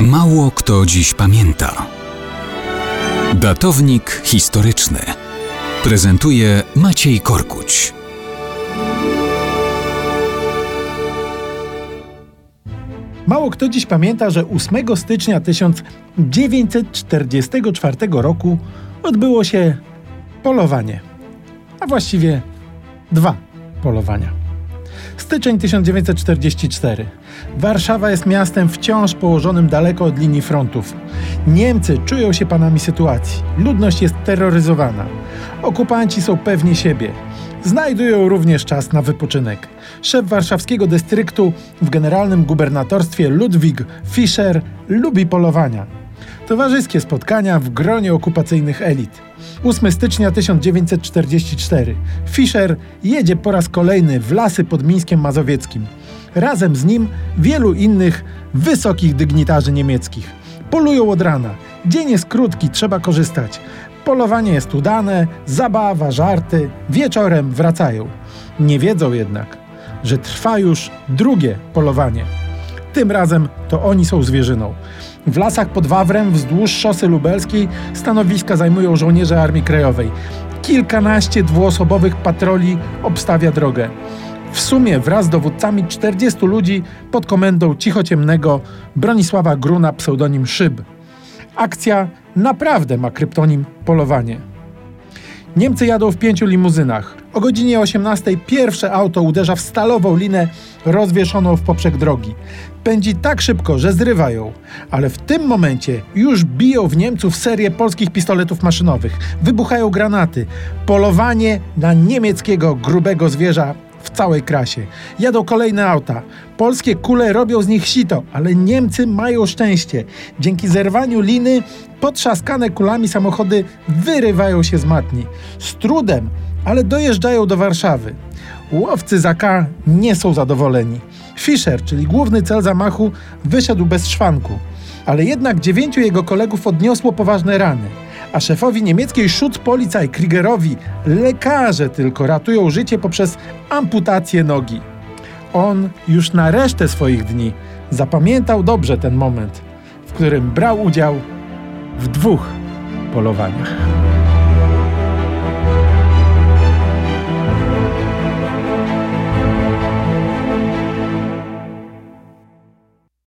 Mało kto dziś pamięta. Datownik historyczny prezentuje Maciej Korkuć. Mało kto dziś pamięta, że 8 stycznia 1944 roku odbyło się polowanie, a właściwie dwa polowania. Styczeń 1944. Warszawa jest miastem wciąż położonym daleko od linii frontów. Niemcy czują się panami sytuacji. Ludność jest terroryzowana. Okupanci są pewni siebie. Znajdują również czas na wypoczynek. Szef warszawskiego dystryktu w generalnym gubernatorstwie Ludwig Fischer lubi polowania. Towarzyskie spotkania w gronie okupacyjnych elit. 8 stycznia 1944. Fischer jedzie po raz kolejny w lasy pod Mińskiem Mazowieckim. Razem z nim wielu innych wysokich dygnitarzy niemieckich. Polują od rana. Dzień jest krótki, trzeba korzystać. Polowanie jest udane, zabawa, żarty. Wieczorem wracają. Nie wiedzą jednak, że trwa już drugie polowanie. Tym razem to oni są zwierzyną. W lasach pod Wawrem, wzdłuż szosy lubelskiej, stanowiska zajmują żołnierze Armii Krajowej. Kilkanaście dwuosobowych patroli obstawia drogę. W sumie wraz z dowódcami 40 ludzi pod komendą cichociemnego Bronisława Gruna pseudonim Szyb. Akcja naprawdę ma kryptonim polowanie. Niemcy jadą w pięciu limuzynach. O godzinie 18 pierwsze auto uderza w stalową linę rozwieszoną w poprzek drogi. Pędzi tak szybko, że zrywa ją, ale w tym momencie już biją w Niemców serię polskich pistoletów maszynowych. Wybuchają granaty. Polowanie na niemieckiego grubego zwierza w całej krasie. Jadą kolejne auta. Polskie kule robią z nich sito, ale Niemcy mają szczęście. Dzięki zerwaniu liny potrzaskane kulami samochody wyrywają się z matni. Z trudem, ale dojeżdżają do Warszawy. Łowcy za K nie są zadowoleni. Fischer, czyli główny cel zamachu, wyszedł bez szwanku, ale jednak dziewięciu jego kolegów odniosło poważne rany a szefowi niemieckiej Schutzpolizei Kriegerowi lekarze tylko ratują życie poprzez amputację nogi. On już na resztę swoich dni zapamiętał dobrze ten moment, w którym brał udział w dwóch polowaniach.